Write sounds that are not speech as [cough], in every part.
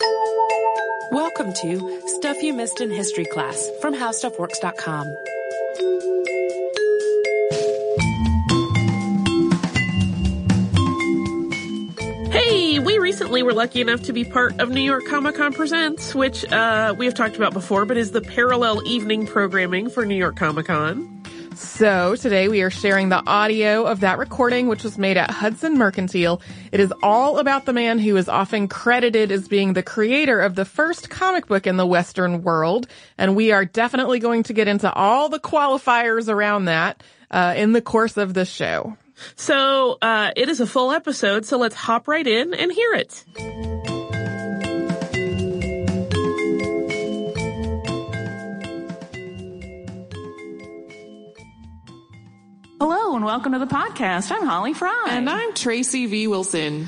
Welcome to Stuff You Missed in History class from HowStuffWorks.com. Hey, we recently were lucky enough to be part of New York Comic Con Presents, which uh, we have talked about before, but is the parallel evening programming for New York Comic Con. So today we are sharing the audio of that recording, which was made at Hudson Mercantile. It is all about the man who is often credited as being the creator of the first comic book in the Western world. And we are definitely going to get into all the qualifiers around that uh, in the course of this show. So uh, it is a full episode, so let's hop right in and hear it. Hello and welcome to the podcast. I'm Holly Fry. And I'm Tracy V. Wilson.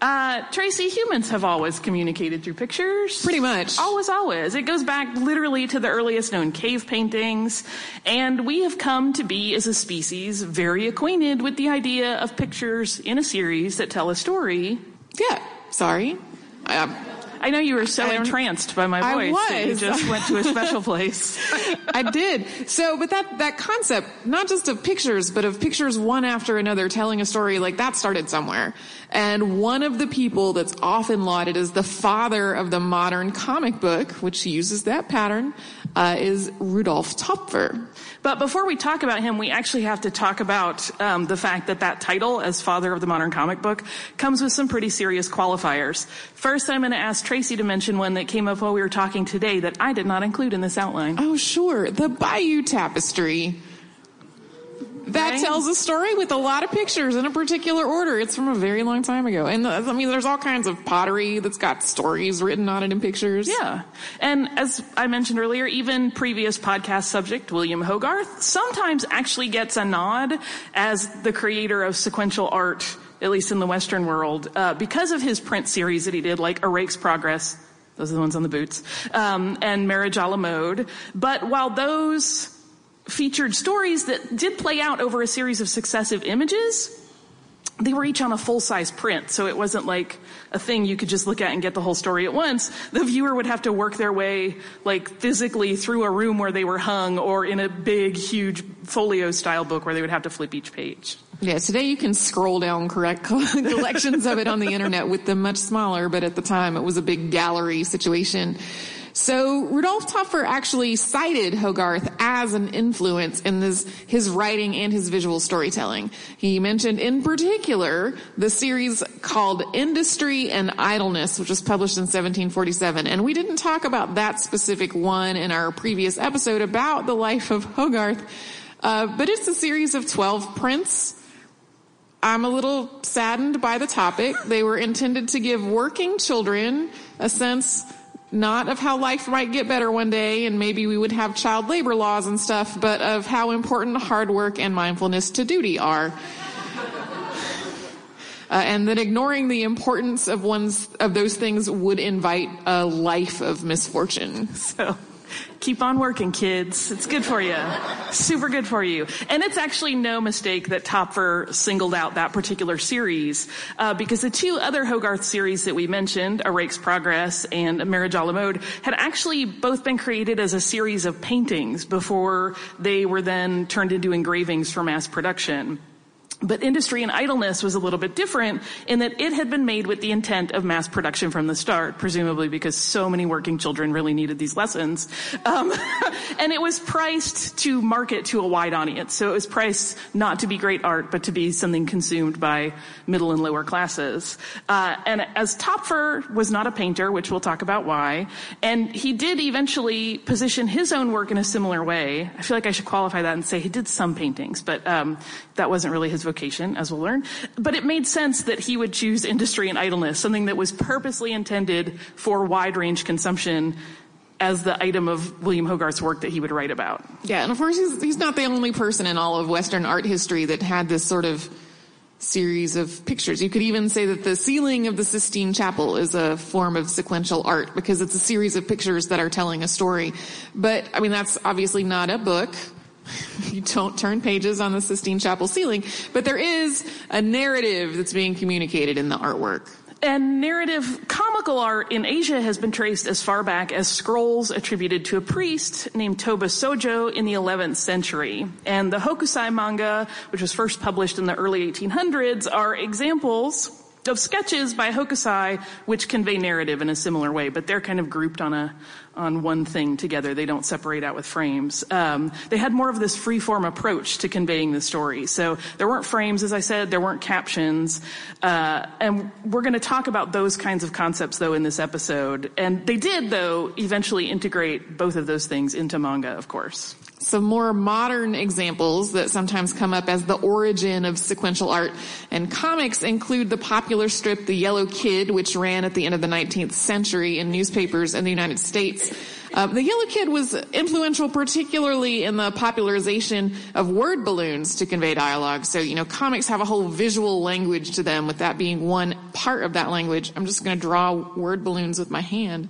Uh, Tracy, humans have always communicated through pictures. Pretty much. Always, always. It goes back literally to the earliest known cave paintings. And we have come to be, as a species, very acquainted with the idea of pictures in a series that tell a story. Yeah, sorry. I, I know you were so entranced by my voice that you just went to a special [laughs] place. I did. So, but that, that concept, not just of pictures, but of pictures one after another telling a story, like that started somewhere. And one of the people that's often lauded as the father of the modern comic book, which uses that pattern, uh, is Rudolf Töpffer. But before we talk about him, we actually have to talk about um, the fact that that title, as father of the modern comic book, comes with some pretty serious qualifiers. First, I'm going to ask Tracy to mention one that came up while we were talking today that I did not include in this outline. Oh, sure. The Bayeux Tapestry. That Right. tells a story with a lot of pictures in a particular order. It's from a very long time ago. And uh, I mean, there's all kinds of pottery that's got stories written on it in pictures. Yeah. And as I mentioned earlier, even previous podcast subject, William Hogarth, sometimes actually gets a nod as the creator of sequential art, at least in the Western world, uh, because of his print series that he did, like A Rake's Progress. Those are the ones on the boots. Um, and Marriage a la Mode. But while those featured stories that did play out over a series of successive images, they were each on a full size print, so it wasn't like a thing you could just look at and get the whole story at once. The viewer would have to work their way, like physically through a room where they were hung or in a big, huge folio style book where they would have to flip each page. Yeah, today you can scroll down correct [laughs] collections of it on the internet with them much smaller, but at the time it was a big gallery situation. So Rudolf Töpffer actually cited Hogarth as an influence in this, his writing and his visual storytelling. He mentioned in particular the series called Industry and Idleness, which was published in 1747. And we didn't talk about that specific one in our previous episode about the life of Hogarth, uh, but it's a series of 12 prints I'm a little saddened by the topic. They were intended to give working children a sense not of how life might get better one day and maybe we would have child labor laws and stuff, but of how important hard work and mindfulness to duty are. [laughs] Uh, and that ignoring the importance of one's of those things would invite a life of misfortune. [laughs] So Keep on working, kids. It's good for you. Super good for you. And it's actually no mistake that Töpffer singled out that particular series, uh, because the two other Hogarth series that we mentioned, A Rake's Progress and Marriage a la Mode, had actually both been created as a series of paintings before they were then turned into engravings for mass production. But industry and idleness was a little bit different in that it had been made with the intent of mass production from the start, presumably because so many working children really needed these lessons. Um, [laughs] and it was priced to market to a wide audience. So it was priced not to be great art, but to be something consumed by middle and lower classes. Uh, and as Töpffer was not a painter, which we'll talk about why, and he did eventually position his own work in a similar way. I feel like I should qualify that and say he did some paintings, but um, that wasn't really his vocation, as we'll learn. But it made sense that he would choose industry and idleness, something that was purposely intended for wide range consumption as the item of William Hogarth's work that he would write about. Yeah, and of course he's, he's not the only person in all of Western art history that had this sort of series of pictures. You could even say that the ceiling of the Sistine Chapel is a form of sequential art because it's a series of pictures that are telling a story. But, I mean, that's obviously not a book. You don't turn pages on the Sistine Chapel ceiling, but there is a narrative that's being communicated in the artwork. And narrative comical art in Asia has been traced as far back as scrolls attributed to a priest named Toba Sojo in the 11th century. And the Hokusai manga, which was first published in the early 1800s, are examples of sketches by Hokusai which convey narrative in a similar way, but they're kind of grouped on a on one thing together. They don't separate out with frames. Um, they had more of this free form approach to conveying the story. So there weren't frames, as I said, there weren't captions, uh, and we're going to talk about those kinds of concepts though in this episode. And they did though eventually integrate both of those things into manga, of course. Some more modern examples that sometimes come up as the origin of sequential art and comics include the popular strip The Yellow Kid, which ran at the end of the 19th century in newspapers in the United States. Uh, the Yellow Kid was influential particularly in the popularization of word balloons to convey dialogue. So, you know, comics have a whole visual language to them with that being one part of that language. I'm just going to draw word balloons with my hand,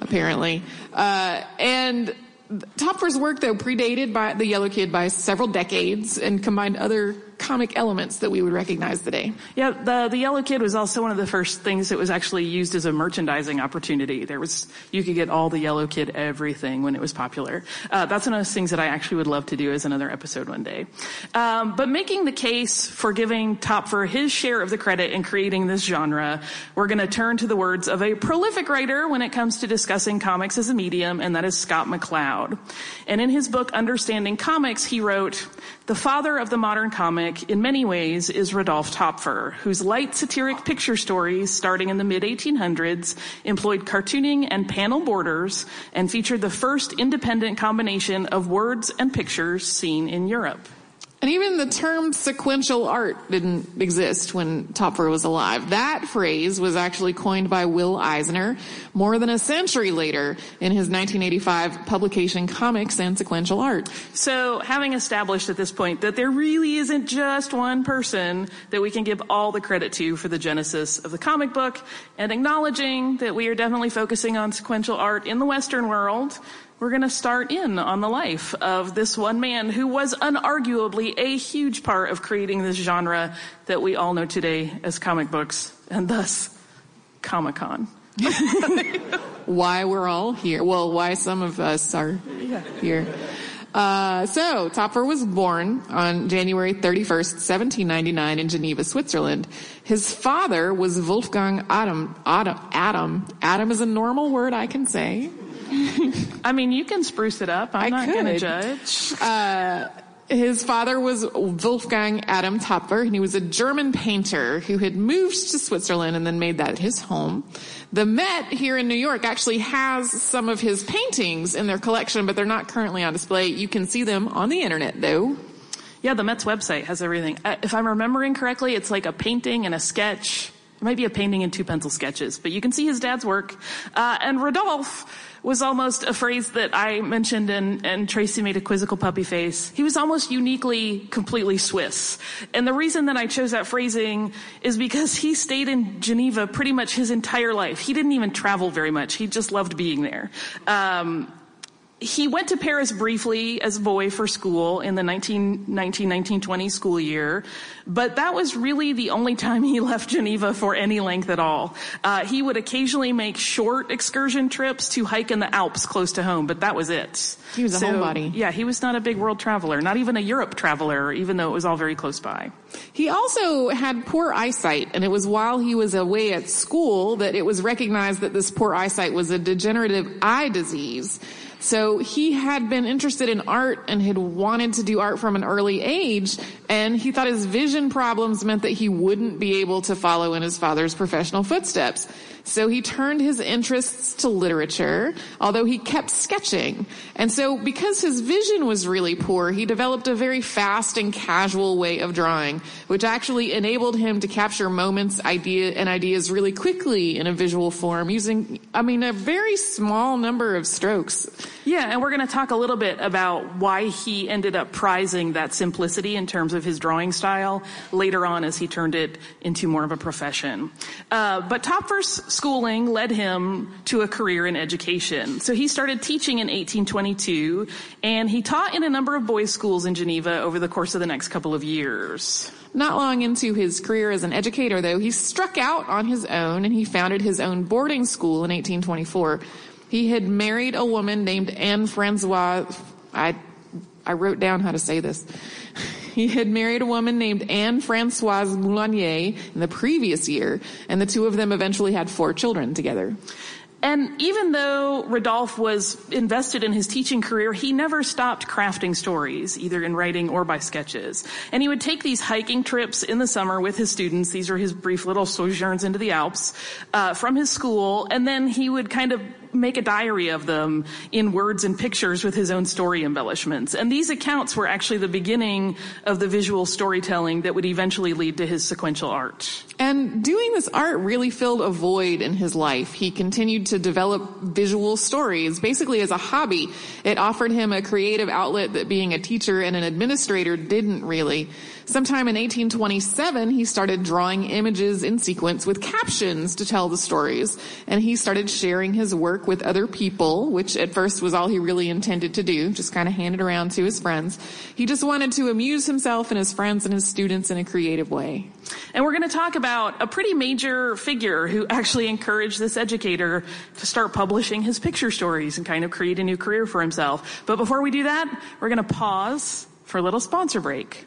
apparently. Uh, and Töpffer's work, though, predated by the Yellow Kid by several decades and combined other comic elements that we would recognize today. Yeah, the the Yellow Kid was also one of the first things that was actually used as a merchandising opportunity. There was you could get all the Yellow Kid everything when it was popular. Uh, that's one of those things that I actually would love to do as another episode one day. Um, but making the case for giving Töpffer his share of the credit in creating this genre, we're going to turn to the words of a prolific writer when it comes to discussing comics as a medium, and that is Scott McCloud. And in his book Understanding Comics, he wrote, "The father of the modern comic." Comic, in many ways, is Rudolf Töpffer, whose light satiric picture stories, starting in the mid 1800s, employed cartooning and panel borders and featured the first independent combination of words and pictures seen in Europe. And even the term sequential art didn't exist when Töpffer was alive. That phrase was actually coined by Will Eisner more than a century later in his 1985 publication Comics and Sequential Art. So having established at this point that there really isn't just one person that we can give all the credit to for the genesis of the comic book and acknowledging that we are definitely focusing on sequential art in the Western world, we're going to start in on the life of this one man who was unarguably a huge part of creating this genre that we all know today as comic books and thus Comic Con. [laughs] why we're all here. Well, why some of us are yeah. here. Uh, so, Töpffer was born on January 31st, 1799 in Geneva, Switzerland. His father was Wolfgang Adam. Adam. Adam. Adam is a normal word I can say. I mean, you can spruce it up. I'm I not going to judge. Uh, his father was Wolfgang Adam Töpffer, and he was a German painter who had moved to Switzerland and then made that his home. The Met here in New York actually has some of his paintings in their collection, but they're not currently on display. You can see them on the internet though. Yeah, the Met's website has everything. Uh, if I'm remembering correctly, it's like a painting and a sketch. It might be a painting and two pencil sketches, but you can see his dad's work. Uh, and Rodolphe was almost a phrase that I mentioned and, and Tracy made a quizzical puppy face. He was almost uniquely, completely Swiss. And the reason that I chose that phrasing is because he stayed in Geneva pretty much his entire life. He didn't even travel very much. He just loved being there. Um, he went to Paris briefly as a boy for school in the 1919-1920 school year, but that was really the only time he [laughs] left Geneva for any length at all. Uh, he would occasionally make short excursion trips to hike in the Alps close to home, but that was it. He was a So, homebody. Yeah, he was not a big world traveler, not even a Europe traveler, even though it was all very close by. He also had poor eyesight, and it was while he was away at school that it was recognized that this poor eyesight was a degenerative eye disease. So he had been interested in art and had wanted to do art from an early age, and he thought his vision problems meant that he wouldn't be able to follow in his father's professional footsteps. So he turned his interests to literature, although he kept sketching. And so because his vision was really poor, he developed a very fast and casual way of drawing, which actually enabled him to capture moments, idea, and ideas really quickly in a visual form using, I mean, a very small number of strokes. Yeah, and we're going to talk a little bit about why he ended up prizing that simplicity in terms of his drawing style later on as he turned it into more of a profession. Uh, but Töpffer's schooling led him to a career in education. So he started teaching in 1822, and he taught in a number of boys' schools in Geneva over the course of the next couple of years. Not long into his career as an educator, though, he struck out on his own and he founded his own boarding school in 1824. He had married a woman named Anne Francois. I, I wrote down how to say this. [laughs] He had married a woman named Anne Francoise Moulinier in the previous year, and the two of them eventually had four children together. And even though Rodolphe was invested in his teaching career, he never stopped crafting stories, either in writing or by sketches. And he would take these hiking trips in the summer with his students. These are his brief little sojourns into the Alps uh, from his school. And then he would kind of make a diary of them in words and pictures with his own story embellishments. And these accounts were actually the beginning of the visual storytelling that would eventually lead to his sequential art. And doing this art really filled a void in his life. He continued to develop visual stories, basically as a hobby. It offered him a creative outlet that being a teacher and an administrator didn't really. Sometime in 1827, he started drawing images in sequence with captions to tell the stories. And he started sharing his work with other people, which at first was all he really intended to do, just kind of hand it around to his friends. He just wanted to amuse himself and his friends and his students in a creative way. And we're going to talk about a pretty major figure who actually encouraged this educator to start publishing his picture stories and kind of create a new career for himself. But before we do that, we're going to pause for a little sponsor break.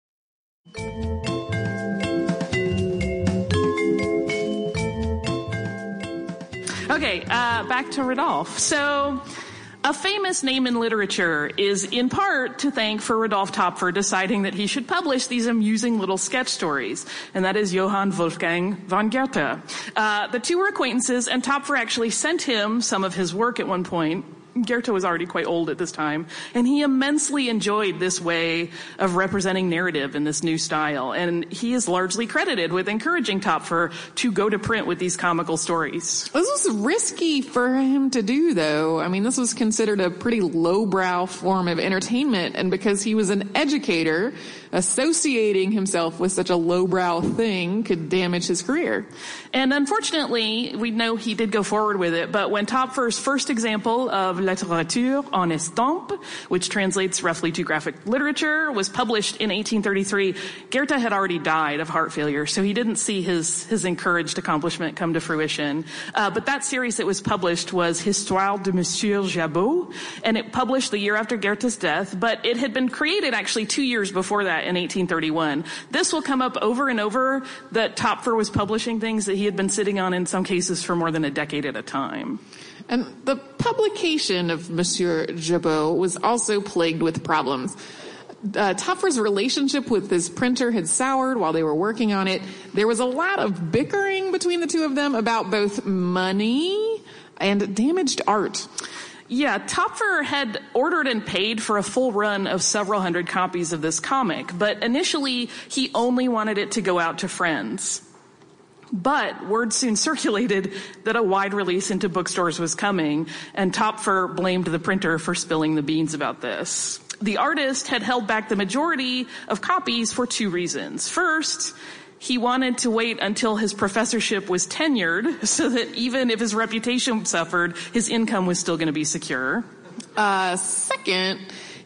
Okay, uh, back to Rodolphe. So, a famous name in literature is in part to thank for Rodolphe Töpffer deciding that he should publish these amusing little sketch stories, and that is Johann Wolfgang von Goethe. Uh, the two were acquaintances, and Töpffer actually sent him some of his work at one point. Goethe was already quite old at this time, and he immensely enjoyed this way of representing narrative in this new style. And he is largely credited with encouraging Töpffer to go to print with these comical stories. This was risky for him to do, though. I mean, this was considered a pretty lowbrow form of entertainment, and because he was an educator, associating himself with such a lowbrow thing could damage his career. And unfortunately, we know he did go forward with it, but when Töpffer's first example of littérature en estampes, which translates roughly to graphic literature, was published in 1833, Goethe had already died of heart failure, so he didn't see his, his encouraged accomplishment come to fruition. Uh, but that series that was published was Histoire de Monsieur Jabot, and it published the year after Goethe's death, but it had been created actually two years before that in 1831. This will come up over and over that Töpffer was publishing things that he had been sitting on in some cases for more than a decade at a time. And the publication of Monsieur Jabot was also plagued with problems. Uh, Töpffer's relationship with his printer had soured while they were working on it. There was a lot of bickering between the two of them about both money and damaged art. Yeah, Töpffer had ordered and paid for a full run of several hundred copies of this comic, but initially he only wanted it to go out to friends. But word soon [laughs] circulated that a wide release into bookstores was coming, and Töpffer blamed the printer for spilling the beans about this. The artist had held back the majority of copies for two reasons. First, he wanted to wait until his professorship was tenured [laughs] so that even if his reputation suffered, his income was still going to be secure. Uh, second,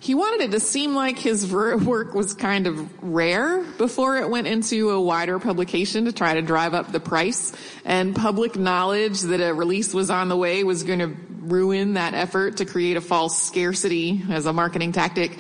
He wanted it to seem like his [laughs] work was kind of rare before it went into a wider publication to try to drive up the price. And public knowledge that a release was on the way was going to ruin that effort to create a false scarcity as a marketing tactic.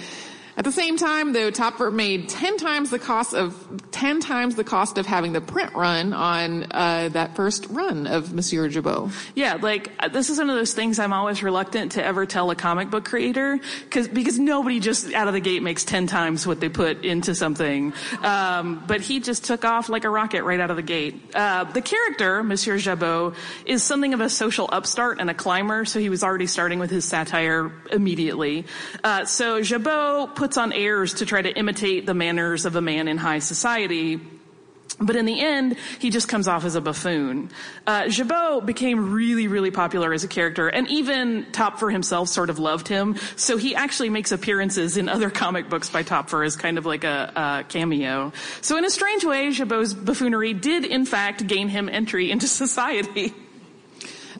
At the same time, though, Töpffer made ten times the cost of ten times the cost of having the print run on uh, that first run of Monsieur Jabot. Yeah, like uh, this is one of those things I'm always reluctant to ever tell a comic book creator because because nobody just out of the gate makes ten times what they put into something. Um, but he just took off like a rocket right out of the gate. Uh, the character Monsieur Jabot is something of a social upstart and a climber, so he was already starting with his satire immediately. Uh, so Jabot puts on airs to try to imitate the manners of a man in high society. But in the end, he just comes off as a buffoon. Uh, Jabot became really, really popular as a character, and even Töpffer himself sort of loved him. So he actually makes appearances in other comic books by Töpffer as kind of like a, a cameo. So in a strange way, Jabot's buffoonery did in fact gain him entry into [laughs] society.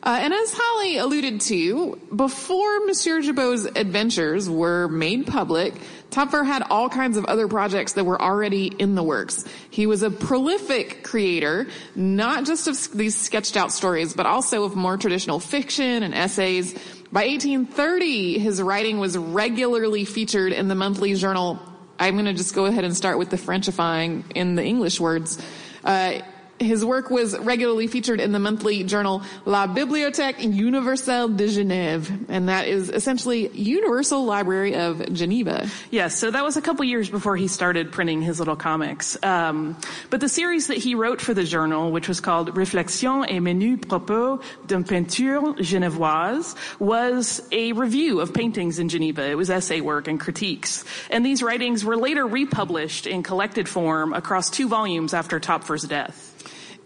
Uh, and as Holly alluded to, before Monsieur Jabot's adventures were made public, Töpffer had all kinds of other projects that were already in the works. He was a prolific creator, not just of these sketched out stories, but also of more traditional fiction and essays. By 1830, his writing was regularly featured in the monthly journal. I'm going to just go ahead and start with the Frenchifying in the English words. Uh, his work was regularly featured in the monthly journal La Bibliothèque Universelle de Genève, and that is essentially Universal Library of Geneva. Yes, so that was a couple years before he started printing his little comics. Um, but the series that he wrote for the journal, which was called Réflexions et menus propos d'une peinture genevoise, was a review of paintings in Geneva. It was essay work and critiques. And these writings were later republished in collected form across two volumes after Töpffer's death.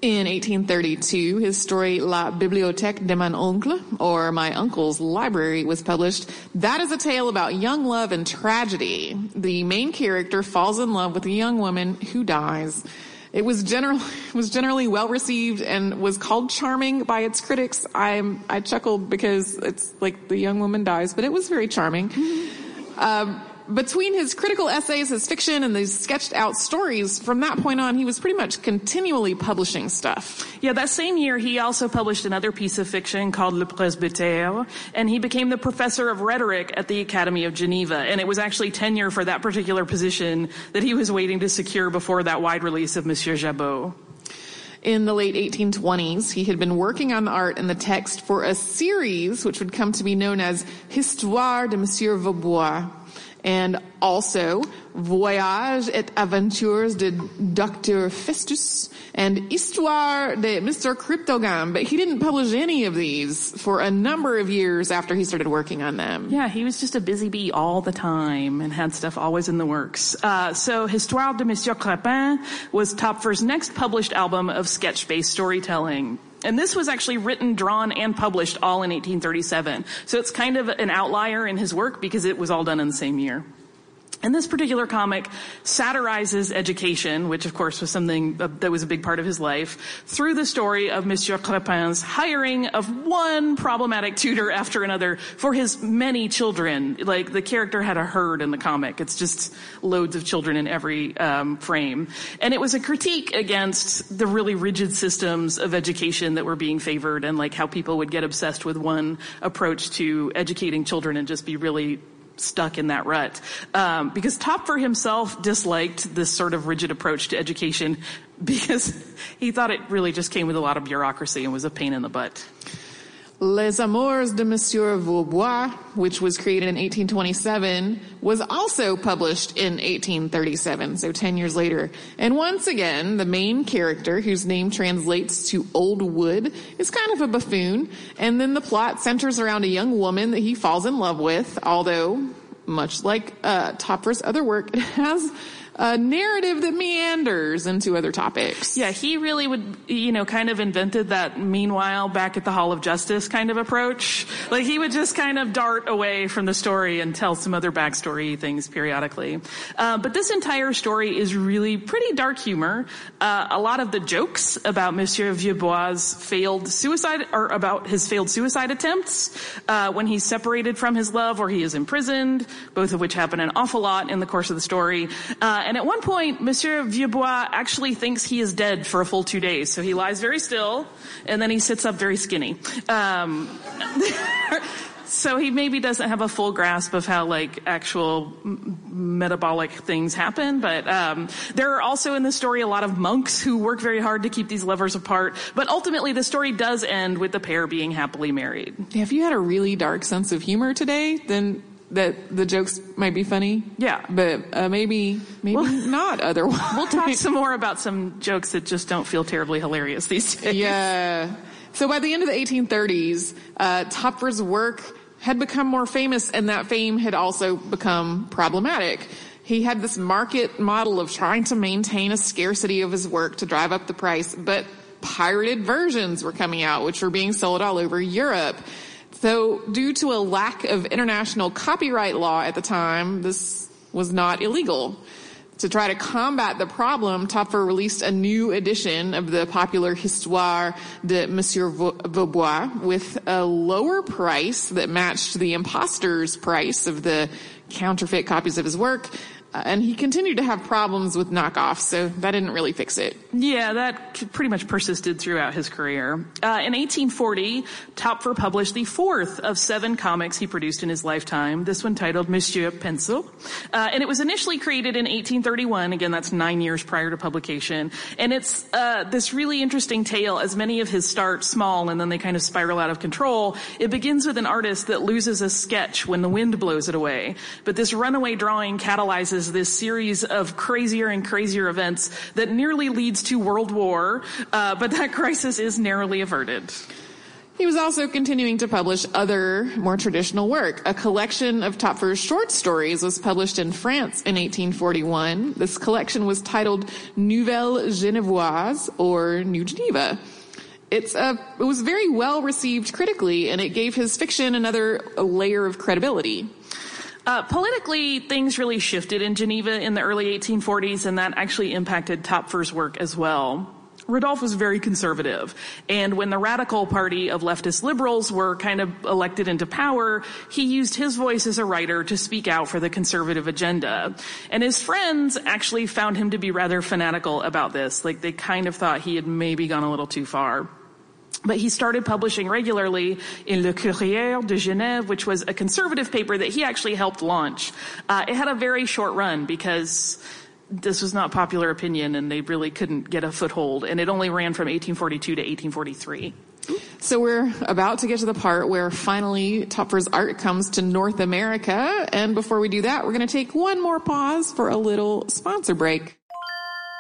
In 1832, his story La Bibliothèque de mon oncle, or My Uncle's Library, was published. That is a tale about young love and tragedy. The main character falls in love with a young woman who dies. It was generally [laughs] was generally well received and was called charming by its critics. I I chuckled because it's like the young woman dies, but it was very charming. Um, between his critical essays, his fiction, and these sketched out stories, from that point on, he was pretty much continually publishing stuff. Yeah, that same year, he also published another piece of fiction called Le Presbytère, and he became the professor of rhetoric at the Academy of Geneva. And it was actually tenure for that particular position that he was waiting to secure before that wide release of Monsieur Jabot. In the late 1820s, he had been working on the art and the text for a series which would come to be known as Histoire de Monsieur Vieuxbois and also Voyage et Aventures de Dr. Festus and Histoire de Mr. Cryptogame, but he didn't publish any of these for a number of years after he started working on them. Yeah, he was just a busy bee all the time and had stuff always in the works. Uh, so Histoire de Monsieur Crépin was Töpffer's next published album of sketch-based storytelling. And this was actually written, drawn, and published all in 1837. So it's kind of an outlier in his work because it was all done in the same year. And this particular comic satirizes education, which of course was something that was a big part of his life, through the story of Monsieur Crépin's hiring of one problematic tutor after another for his many children. Like the character had a herd in the comic. It's just loads of children in every um, frame. And it was a critique against the really rigid systems of education that were being favored and like how people would get obsessed with one approach to educating children and just be really stuck in that rut. Um, because Töpffer himself disliked this sort of rigid approach to education [laughs] because he thought it really just came with a lot of bureaucracy and was a pain in the butt. Les Amours de Monsieur Vieuxbois, which was created in 1827, was also published in 1837, so 10 years later. And once again, the main character, whose name translates to Old Wood, is kind of a buffoon. And then the plot centers around a young woman that he falls in love with, although, much like uh, Töpffer's other work, [laughs] it has a narrative that meanders into other topics. Yeah, he really would, you know, kind of invented that meanwhile back at the Hall of Justice kind of approach. Like he would just kind of dart away from the story and tell some other backstory things periodically. Uh, but this entire story is really pretty dark humor. Uh, a lot of the jokes about Monsieur Vieuxbois' failed suicide, or about his failed suicide attempts, uh, when he's separated from his love or he is imprisoned, both of which happen an awful lot in the course of the story. Uh, and at one point, Monsieur Vieuxbois actually thinks he is dead for a full two days. So he lies very still, and then he sits up very skinny. Um, [laughs] so he maybe doesn't have a full grasp of how like actual m- metabolic things happen but um, there are also in the story a lot of monks who work very hard to keep these lovers apart but ultimately the story does end with the pair being happily married if you had a really dark sense of humor today, then that the jokes might be funny. Yeah. But uh, maybe maybe [laughs] not otherwise. we'll talk some more about some jokes that just don't feel terribly hilarious these days Yeah. So by the end of the 1830s, uh, Töpffer's work had become more famous and that fame had also become problematic. He had this market model of trying to maintain a scarcity of his work to drive up the price, but pirated versions were coming out, which were being sold all over Europe. So due to a lack of international copyright law at the time, this was not illegal. To try to combat the problem, Töpffer released a new edition of the popular Histoire de Monsieur Vieuxbois with a lower price that matched the impostor's price of the counterfeit copies of his work. Uh, and he continued to have problems with knockoffs, so that didn't really fix it. Yeah, that pretty much persisted throughout his career. Uh, in 1840, Töpffer published the fourth of seven comics he produced in his lifetime. This one titled Monsieur Pencil, uh, and it was initially created in 1831. Again, that's nine years prior to publication, and it's uh, this really interesting tale. As many of his start small and then they kind of spiral out of control. It begins with an artist that loses a sketch when the wind blows it away, but this runaway drawing catalyzes this series of crazier and crazier events that nearly leads to World War, uh, but that [laughs] crisis is narrowly averted. He was also continuing to publish other, more traditional work. A collection of Töpffer's short stories was published in France in 1841. This collection was titled Nouvelle Genevoise, or New Geneva. It's a, it was very well received critically, and it gave his fiction another layer of credibility. Uh, politically, things really shifted in Geneva in the early 1840s, and that actually impacted Töpffer's work as well. Rodolphe was very conservative, and when the radical party of leftist liberals were kind of elected into power, he used his voice as a writer to speak out for the conservative agenda. And his friends actually found him to be rather fanatical about this, like they kind of thought he had maybe gone a little too far. But he started publishing regularly in Le Courrier de Genève, which was a conservative paper that he actually helped launch. Uh, it had a very short run because this was not popular opinion and they really couldn't get a foothold. And it only ran from 1842 to 1843. So we're about to get to the part where finally Töpffer's art comes to North America. And before we do that, we're going to take one more pause for a little sponsor break.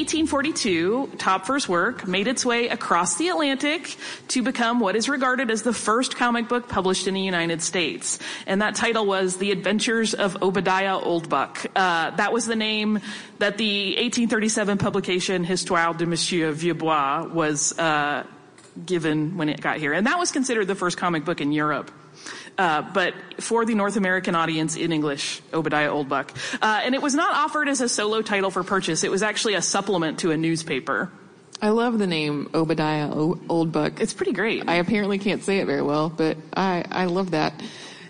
1842, Töpffer's work made its way across the Atlantic to become what is regarded as the first comic book published in the United States. And that title was The Adventures of Obadiah Oldbuck. Uh, that was the name that the 1837 publication Histoire de Monsieur Vieuxbois was uh, given when it got here. And that was considered the first comic book in Europe. Uh, but for the North American audience in English, Obadiah Oldbuck. Uh, and it was not offered as a solo title for purchase. It was actually a supplement to a newspaper. I love the name Obadiah o- Oldbuck. It's pretty great. I apparently can't say it very well, but I, I love that.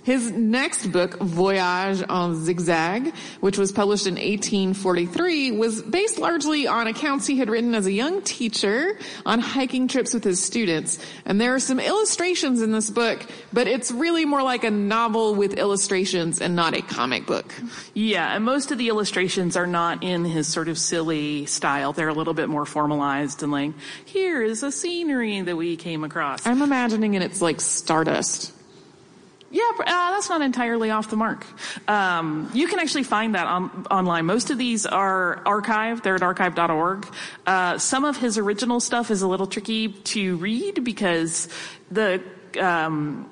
His next book, Voyage en Zigzag, which was published in 1843, was based largely on accounts he had written as a young teacher on hiking trips with his students. And there are some illustrations in this book, but it's really more like a novel with illustrations and not a comic book. Yeah, and most of the illustrations are not in his sort of silly style. They're a little bit more formalized and like, here is a scenery that we came across. I'm imagining it, it's like Stardust. Yeah, uh, that's not entirely off the mark. Um, you can actually find that on, online. Most of these are archived. They're at archive.org. Uh, some of his original stuff is a little tricky to read because the um,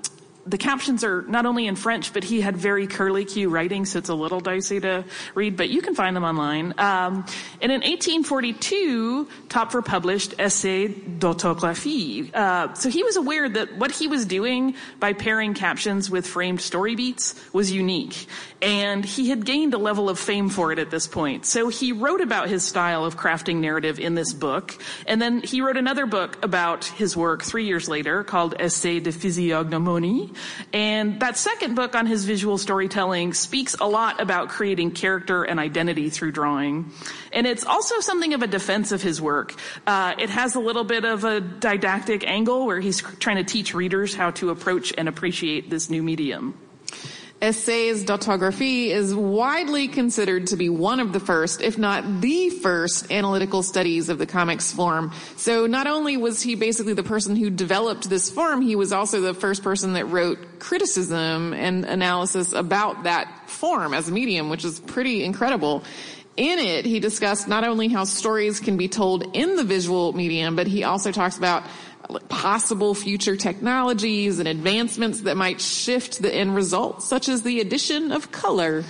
the captions are not only in French, but he had very curly Q writing, so it's a little dicey to read, but you can find them online. Um, and in 1842, Töpffer published Essai d'autographie. Uh, so he was aware that what he was doing by pairing captions with framed story beats was unique. And he had gained a level of fame for it at this point. So he wrote about his style of crafting narrative in this book. And then he wrote another book about his work three years later called Essai de physiognomonie, And that second book on his visual storytelling speaks a lot about creating character and identity through drawing. And it's also something of a defense of his work. Uh, it has a little bit of a didactic angle where he's trying to teach readers how to approach and appreciate this new medium. Essays d'autographie is widely considered to be one of the first, if not the first, analytical studies of the comics form. So not only was he basically the person who developed this form, he was also the first person that wrote criticism and analysis about that form as a medium, which is pretty incredible. In it, he discussed not only how stories can be told in the visual medium, but he also talks about possible future technologies and advancements that might shift the end result, such as the addition of color.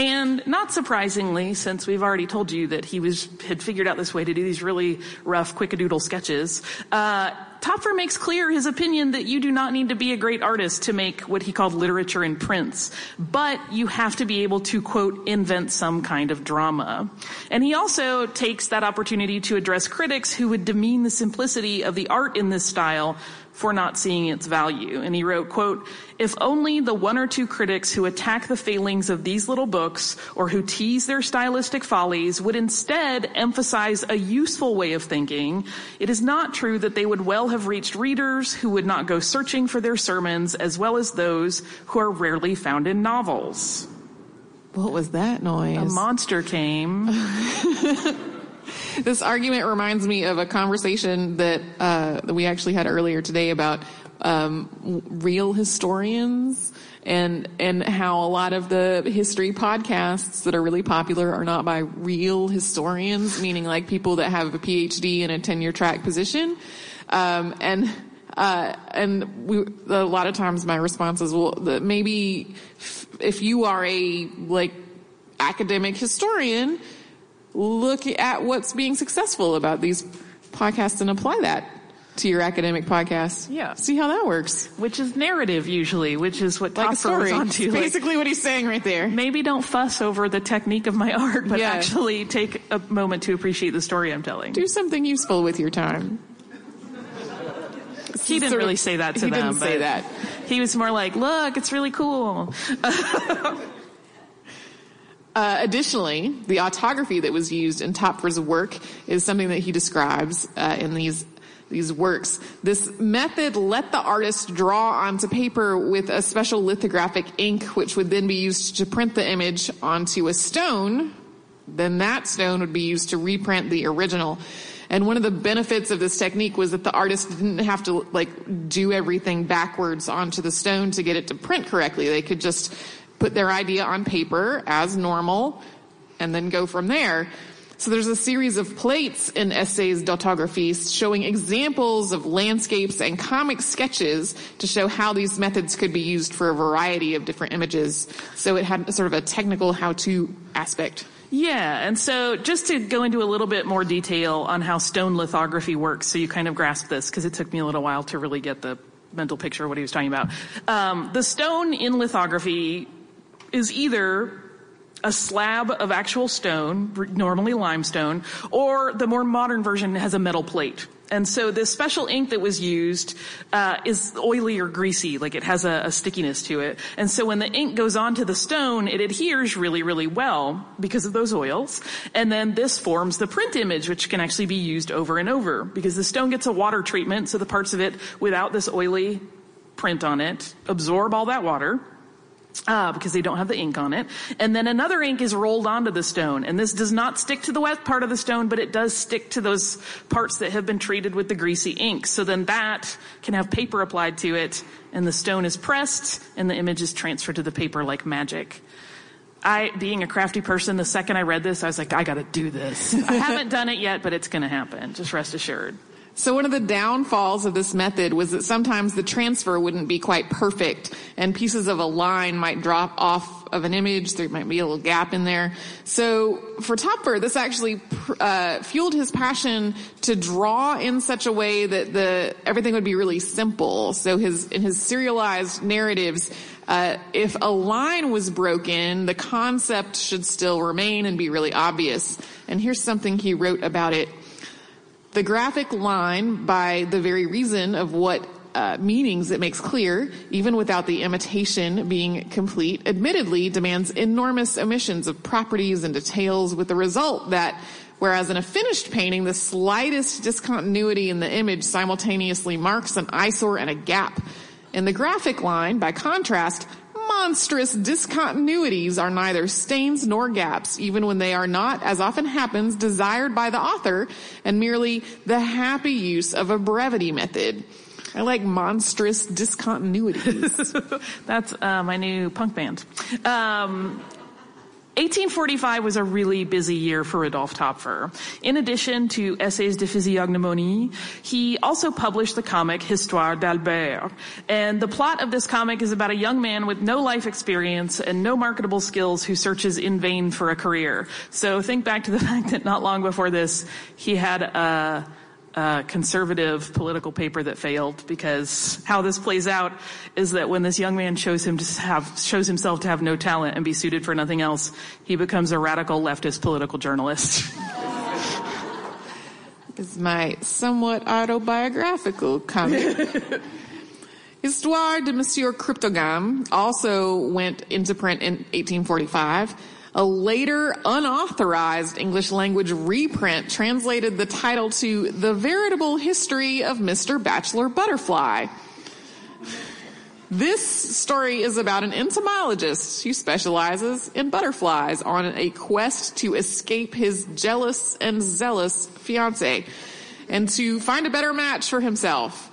And not surprisingly, since we've already told you that he was had figured out this way to do these really rough quickadoodle sketches, uh, Töpffer makes clear his opinion that you do not need to be a great artist to make what he called literature in prints, but you have to be able to, quote, invent some kind of drama. And he also takes that opportunity to address critics who would demean the simplicity of the art in this style for not seeing its value. And he wrote, quote, if only the one or two critics who attack the failings of these little books or who tease their stylistic follies would instead emphasize a useful way of thinking, it is not true that they would well have reached readers who would not go searching for their sermons as well as those who are rarely found in novels. What was that noise? A monster came. [laughs] [laughs] this argument reminds me of a conversation that, uh, that we actually had earlier today about um, real historians and and how a lot of the history podcasts that are really popular are not by real historians, meaning like people that have a PhD in a tenure track position, um, and. Uh, and we, a lot of times my response is, well, the, maybe if you are a like academic historian, look at what's being successful about these podcasts and apply that to your academic podcast. Yeah. See how that works. Which is narrative usually, which is what like Töpffer was onto. Basically like, what he's saying right there. Maybe don't fuss over the technique of my [laughs] art, but yeah. actually take a moment to appreciate the story I'm telling. Do something useful with your time. He didn't really say that to he them. He didn't say that. He was more like, look, it's really cool. [laughs] Uh, additionally, the autography that was used in Töpffer's work is something that he describes uh, in these these works. This method let the artist draw onto paper with a special lithographic ink, which would then be used to print the image onto a stone. Then that stone would be used to reprint the original. And one of the benefits of this technique was that the artist didn't have to like do everything backwards onto the stone to get it to print correctly. They could just put their idea on paper as normal, and then go from there. So there's a series of plates in Essays d'autographie showing examples of landscapes and comic sketches to show how these methods could be used for a variety of different images. So it had sort of a technical how-to aspect. Yeah, and so just to go into a little bit more detail on how stone lithography works, so you kind of grasp this, because it took me a little while to really get the mental picture of what he was talking about. Um, the stone in lithography is either a slab of actual stone, normally limestone, or the more modern version has a metal plate. And so this special ink that was used uh, is oily or greasy, like it has a, a, stickiness to it. And so when the ink goes onto the stone, it adheres really, really well because of those oils. And then this forms the print image, which can actually be used over and over because the stone gets a water treatment, so the parts of it without this oily print on it absorb all that water uh, because they don't have the ink on it. And then another ink is rolled onto the stone. And this does not stick to the wet part of the stone, but it does stick to those parts that have been treated with the greasy ink. So then that can have paper applied to it, and the stone is pressed, and the image is transferred to the paper like magic. I, being a crafty person, the second I read this, I was like, I gotta do this. I haven't done it yet, but it's gonna happen. Just rest assured. So one of the downfalls of this method was that sometimes the transfer wouldn't be quite perfect and pieces of a line might drop off of an image. There might be a little gap in there. So for Töpffer, this actually uh, fueled his passion to draw in such a way that the everything would be really simple. So his in his serialized narratives, uh, if a line was broken, the concept should still remain and be really obvious. And here's something he wrote about it the graphic line, by the very reason of what uh, meanings it makes clear, even without the imitation being complete, admittedly demands enormous omissions of properties and details with the result that whereas in a finished painting, the slightest discontinuity in the image simultaneously marks an eyesore and a gap. In the graphic line, by contrast, monstrous discontinuities are neither stains nor gaps, even when they are not, as often happens, desired by the author and merely the happy use of a brevity method. I like monstrous discontinuities. [laughs] That's uh, my new punk band. Um, 1845 was a really busy year for Adolphe Töpffer. In addition to Essays de physiognomonie, he also published the comic Histoire d'Albert. And the plot of this comic is about a young man with no life experience and no marketable skills who searches in vain for a career. So think back to the [laughs] fact that not long before this, he had a uh, conservative political paper that failed because how this plays out is that when this young man shows him to have shows himself to have no talent and be suited for nothing else, he becomes a radical leftist political journalist. [laughs] is my somewhat autobiographical comic. [laughs] Histoire de Monsieur Cryptogame also went into print in 1845. A later unauthorized English language reprint translated the title to The Veritable History of Mr. Bachelor Butterfly. This story is about an entomologist who specializes in butterflies on a quest to escape his jealous and zealous fiance and to find a better match for himself.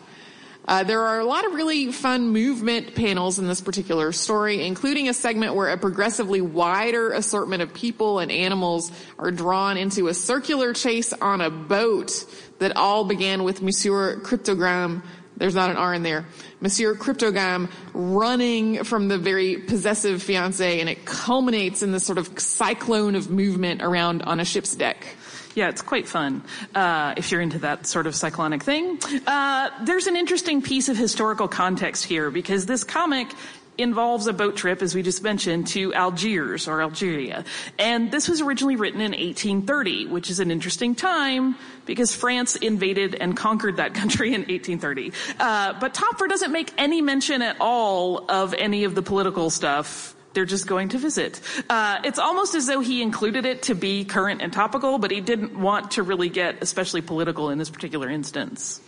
Uh, there are a lot of really fun movement panels in this particular story, including a segment where a progressively wider assortment of people and animals are drawn into a circular chase on a boat that all began with Monsieur Cryptogram there's not an R in there. Monsieur Cryptogame running from the very possessive fiance and it culminates in this sort of cyclone of movement around on a ship's deck. Yeah, it's quite fun uh, if you're into that sort of cyclonic thing. Uh, there's an interesting piece of historical context here because this comic involves a boat trip, as we just mentioned, to Algiers or Algeria. And this was originally written in 1830, which is an interesting time because France invaded and conquered that country in 1830. Uh, but Töpffer doesn't make any mention at all of any of the political stuff they're just going to visit. Uh, it's almost as though he included it to be current and topical, but he didn't want to really get especially political in this particular instance.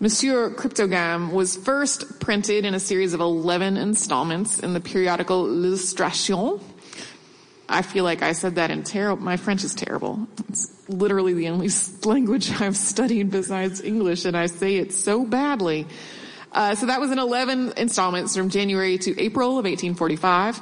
Monsieur Cryptogame was first printed in a series of 11 installments in the periodical L'Illustration. I feel like I said that in terrible, my French is terrible. It's literally the only language [laughs] I've studied besides English and I say it so badly. Uh, so that was in 11 installments from January to April of 1845.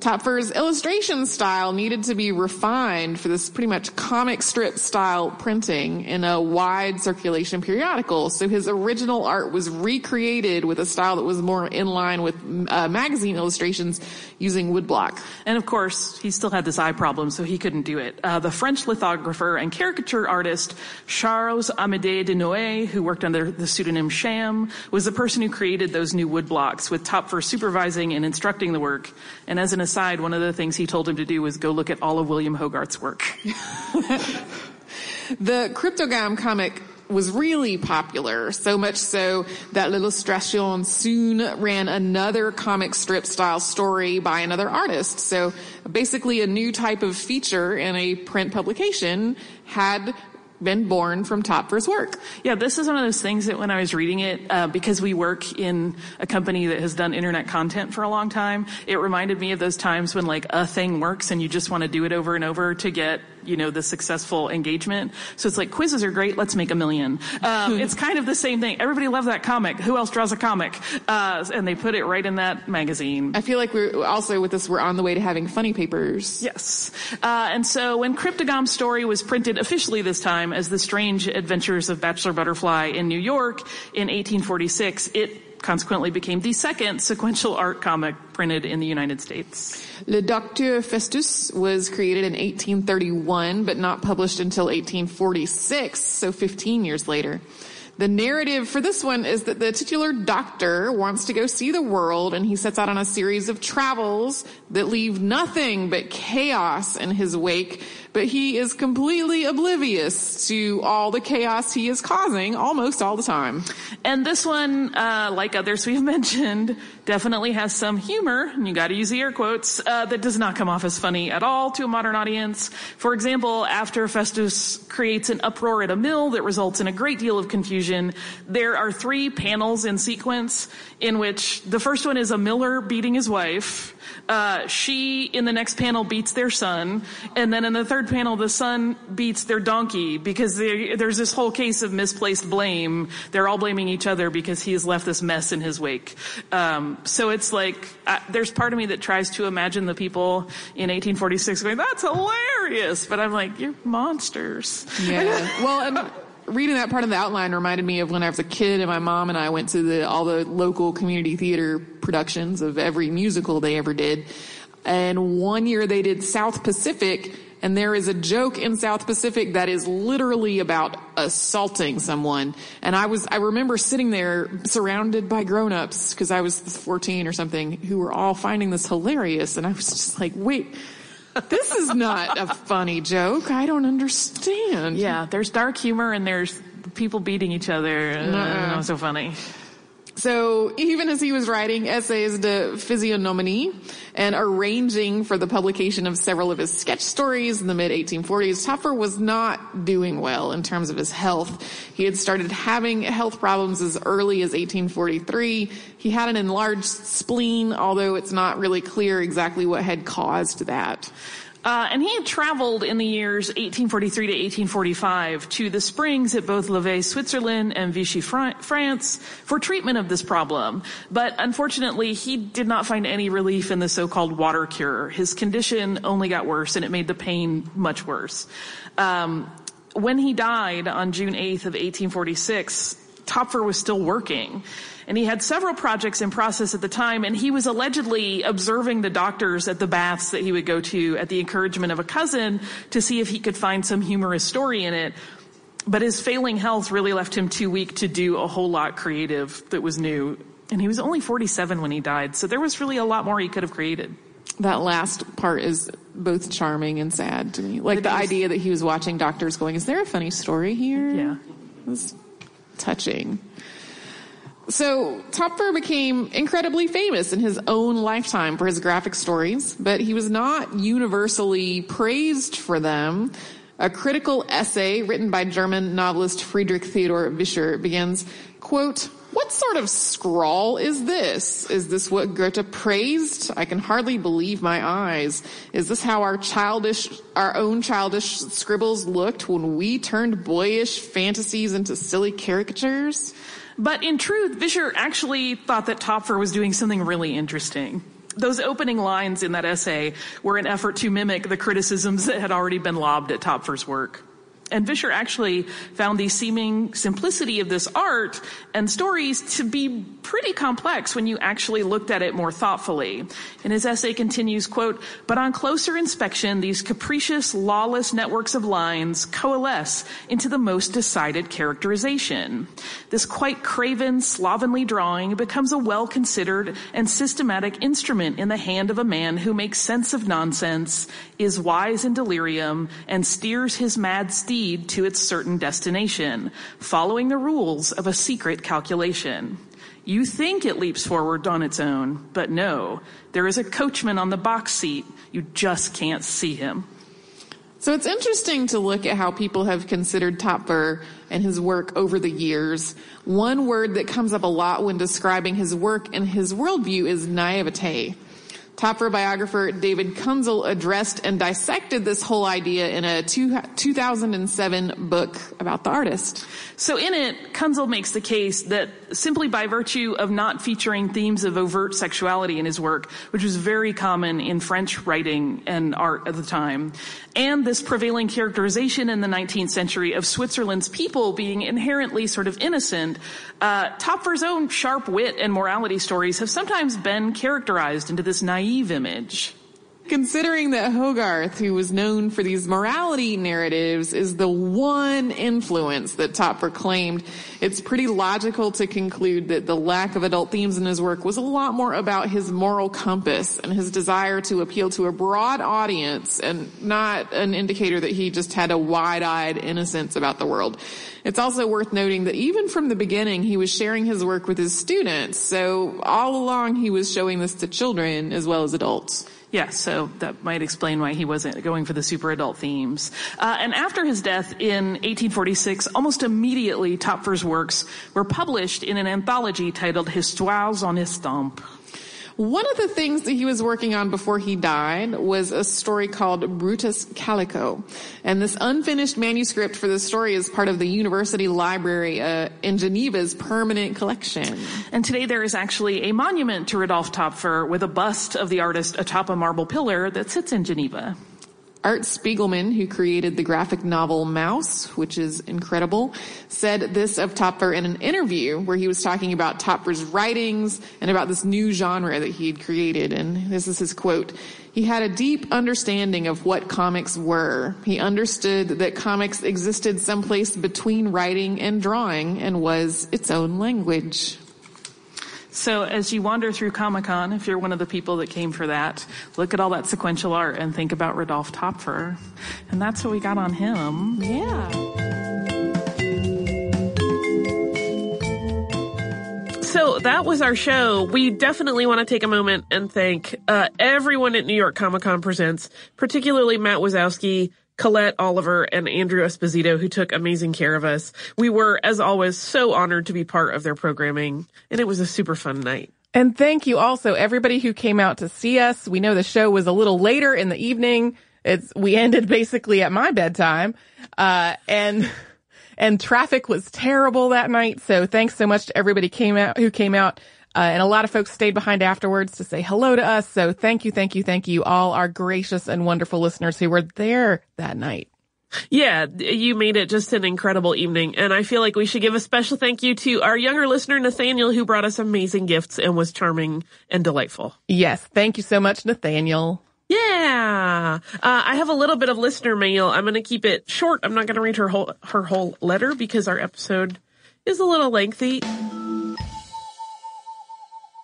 Töpffer's illustration style needed to be refined for this pretty much comic strip style printing in a wide circulation periodical. So his original art was recreated with a style that was more in line with uh, magazine illustrations using woodblock. And of course, he still had this eye problem, so he couldn't do it. Uh, the French lithographer and caricature artist Charles Amédée de Noailles, who worked under the pseudonym Cham, was the person who created those new woodblocks with Töpffer supervising and instructing the work. And as an aside, one of the things he told him to do was go look at all of William Hogarth's work. [laughs] the Cryptogame comic was really popular, so much so that L'Illustration soon ran another comic strip style story by another artist. So basically a new type of feature in a print publication had been born from top Töpffer's work. Yeah, this is one of those things that when I was reading it, uh, because we work in a company that has done internet content for a long time, it reminded me of those times when like a thing works and you just want to do it over and over to get you know, the successful engagement. So it's like quizzes are great. Let's make a million. Um, it's kind of the same thing. Everybody loves that comic. Who else draws a comic? Uh, and they put it right in that magazine. I feel like we're also with this, we're on the way to having funny papers. Yes. Uh, and so when Cryptogame's story was printed officially this time as The Strange Adventures of Bachelor Butterfly in New York in 1846, it consequently became the second sequential art comic printed in the United States. Le Docteur Festus was created in 1831, but not published until 1846, so 15 years later. The narrative for this one is that the titular doctor wants to go see the world and he sets out on a series of travels that leave nothing but chaos in his wake, but he is completely oblivious to all the chaos he is causing almost all the time. And this one, uh, like others we've [laughs] mentioned, definitely has some humor, and you gotta use the air quotes, uh, that does not come off as funny at all to a modern audience. For example, after Festus creates an uproar at a mill that results in a great deal of confusion, there are three panels in sequence in which the first one is a miller beating his wife, uh, she in the next panel beats their son, and then in the third panel, the son beats their donkey because there's this whole case of misplaced blame. They're all blaming each other because he has left this mess in his wake. Um, so it's like uh, there's part of me that tries to imagine the people in 1846 going, "That's hilarious," but I'm like, "You're monsters." Yeah. well, reading that part of the outline reminded me of when I was a kid and my mom and I went to the, all the local community theater productions of every musical they ever did. And one year they did South Pacific and there is a joke in South Pacific that is literally about assaulting someone. And I was, I remember sitting there surrounded by grown-ups because I was 14 or something who were all finding this hilarious. And I was just like, wait, this is not a funny joke. I don't understand. Yeah, there's dark humor and there's people beating each other. Uh, not so funny. So even as he was writing essays de physiognomy and arranging for the publication of several of his sketch stories in the mid 1840s, Töpffer was not doing well in terms of his health. He had started having health problems as early as 1843. He had an enlarged spleen, although it's not really clear exactly what had caused that. Uh, and he had traveled in the years 1843 to 1845 to the springs at both Lavey, Switzerland and Vichy, France for treatment of this problem. But unfortunately, he did not find any relief in the so-called water cure. His condition only got worse and it made the pain much worse. Um, when he died on June 8th of 1846, Töpffer was still working. And he had several projects in process at the time, and he was allegedly observing the doctors at the baths that he would go to at the encouragement of a cousin to see if he could find some humorous story in it. But his failing health really left him too weak to do a whole lot creative that was new. And he was only 47 when he died, so there was really a lot more he could have created. That last part is both charming and sad to me. Like the idea that he was watching doctors going, is there a funny story here? Yeah. It was touching. So Töpffer became incredibly famous in his own lifetime for his graphic stories, but he was not universally praised for them. A critical essay written by German novelist Friedrich Theodor Vischer begins, quote, what sort of scrawl is this? Is this what Goethe praised? I can hardly believe my eyes. Is this how our childish, our own childish scribbles looked when we turned boyish fantasies into silly caricatures? But in truth, Vischer actually thought that Töpffer was doing something really interesting. Those opening lines in that essay were an effort to mimic the criticisms that had already been lobbed at Töpffer's work. And Vischer actually found the seeming simplicity of this art and stories to be pretty complex when you actually looked at it more thoughtfully. And his essay continues, quote, but on closer inspection, these capricious, lawless networks of lines coalesce into the most decided characterization. This quite craven, slovenly drawing becomes a well-considered and systematic instrument in the hand of a man who makes sense of nonsense, is wise in delirium, and steers his mad steed to its certain destination, following the rules of a secret calculation. You think it leaps forward on its own, but no, there is a coachman on the box seat. You just can't see him. So it's interesting to look at how people have considered Töpffer and his work over the years. One word that comes up a lot when describing his work and his worldview is naivete. Töpffer biographer David Kunzle addressed and dissected this whole idea in a two, 2007 book about the artist. So in it, Kunzle makes the case that simply by virtue of not featuring themes of overt sexuality in his work, which was very common in French writing and art at the time, and this prevailing characterization in the 19th century of Switzerland's people being inherently sort of innocent, uh, Töpffer's own sharp wit and morality stories have sometimes been characterized into this naive image. Considering that Hogarth, who was known for these morality narratives, is the one influence that Töpffer claimed, it's pretty logical to conclude that the lack of adult themes in his work was a lot more about his moral compass and his desire to appeal to a broad audience and not an indicator that he just had a wide-eyed innocence about the world. It's also worth noting that even from the beginning, he was sharing his work with his students. So all along, he was showing this to children as well as adults. Yeah, so that might explain why he wasn't going for the super adult themes. Uh, and after his death in 1846, almost immediately Töpffer's works were published in an anthology titled Histoires en Estampes. One of the things that he was working on before he died was a story called Brutus Calico. And this unfinished manuscript for the story is part of the university library uh, in Geneva's permanent collection. And today there is actually a monument to Rudolf Töpffer with a bust of the artist atop a marble pillar that sits in Geneva. Art Spiegelman, who created the graphic novel Maus, which is incredible, said this of Töpffer in an interview where he was talking about Töpffer's writings and about this new genre that he had created. And this is his quote. He had a deep understanding of what comics were. He understood that comics existed someplace between writing and drawing and was its own language. So as you wander through Comic Con, if you're one of the people that came for that, look at all that sequential art and think about Rudolf Töpffer. And that's what we got on him. Yeah. So that was our show. We definitely want to take a moment and thank uh, everyone at New York Comic Con Presents, particularly Matt Wazowski, Colette Oliver and Andrew Esposito who took amazing care of us. We were, as always, so honored to be part of their programming and it was a super fun night. And thank you also everybody who came out to see us. We know the show was a little later in the evening. It's, we ended basically at my bedtime. Uh, and, and traffic was terrible that night. So thanks so much to everybody came out who came out. Uh, and a lot of folks stayed behind afterwards to say hello to us. So thank you, thank you, thank you, all our gracious and wonderful listeners who were there that night. Yeah, you made it just an incredible evening. And I feel like we should give a special thank you to our younger listener, Nathaniel, who brought us amazing gifts and was charming and delightful. Yes. Thank you so much, Nathaniel. Yeah. Uh, I have a little bit of listener mail. I'm going to keep it short. I'm not going to read her whole, her whole letter because our episode is a little lengthy.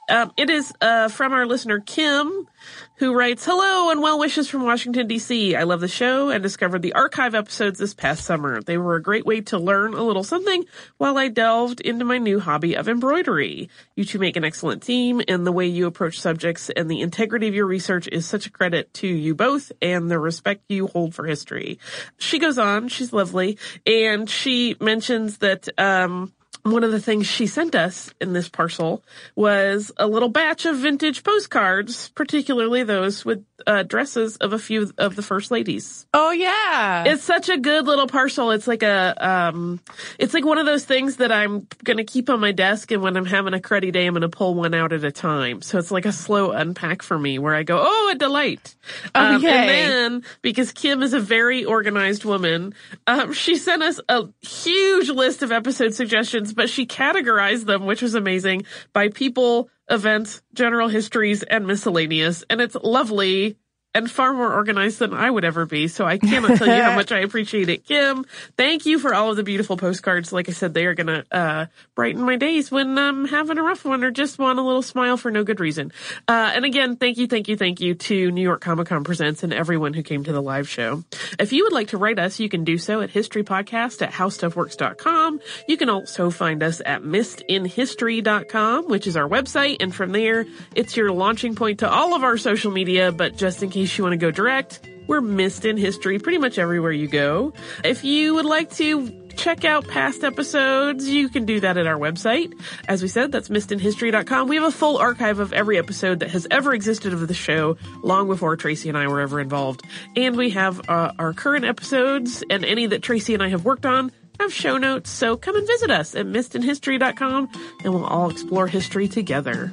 Um, it is uh, from our listener Kim, who writes, "Hello and well wishes from Washington D.C. I love the show and discovered the archive episodes this past summer. They were a great way to learn a little something while I delved into my new hobby of embroidery. You two make an excellent team, and the way you approach subjects and the integrity of your research is such a credit to you both and the respect you hold for history." She goes on, she's lovely, and she mentions that. Um, one of the things she sent us in this parcel was a little batch of vintage postcards, particularly those with uh, dresses of a few of the first ladies. Oh yeah. It's such a good little parcel. It's like a, um, it's like one of those things that I'm going to keep on my desk and when I'm having a cruddy day, I'm going to pull one out at a time. So it's like a slow unpack for me where I go, oh, a delight. Um, and then because Kim is a very organized woman, um, she sent us a huge list of episode suggestions, but she categorized them, which was amazing by people events, general histories, and miscellaneous. And it's lovely and far more organized than I would ever be. So I cannot tell you how [laughs] much I appreciate it. Kim, thank you for all of the beautiful postcards. Like I said, they are going to, uh, brighten my days when I'm having a rough one or just want a little smile for no good reason. Uh, and again, thank you, thank you, thank you to New York Comic Con Presents and everyone who came to the live show. If you would like to write us, you can do so at historypodcast at howstuffworks.com. You can also find us at missedinhistory.com, which is our website. And from there, it's your launching point to all of our social media, but just in case you want to go direct, we're Missed in History pretty much everywhere you go. If you would like to check out past episodes, you can do that at our website. As we said, that's missedinhistory.com. We have a full archive of every episode that has ever existed of the show, long before Tracy and I were ever involved. And we have uh, our current episodes and any that Tracy and I have worked on have show notes. So come and visit us at missedinhistory.com and we'll all explore history together.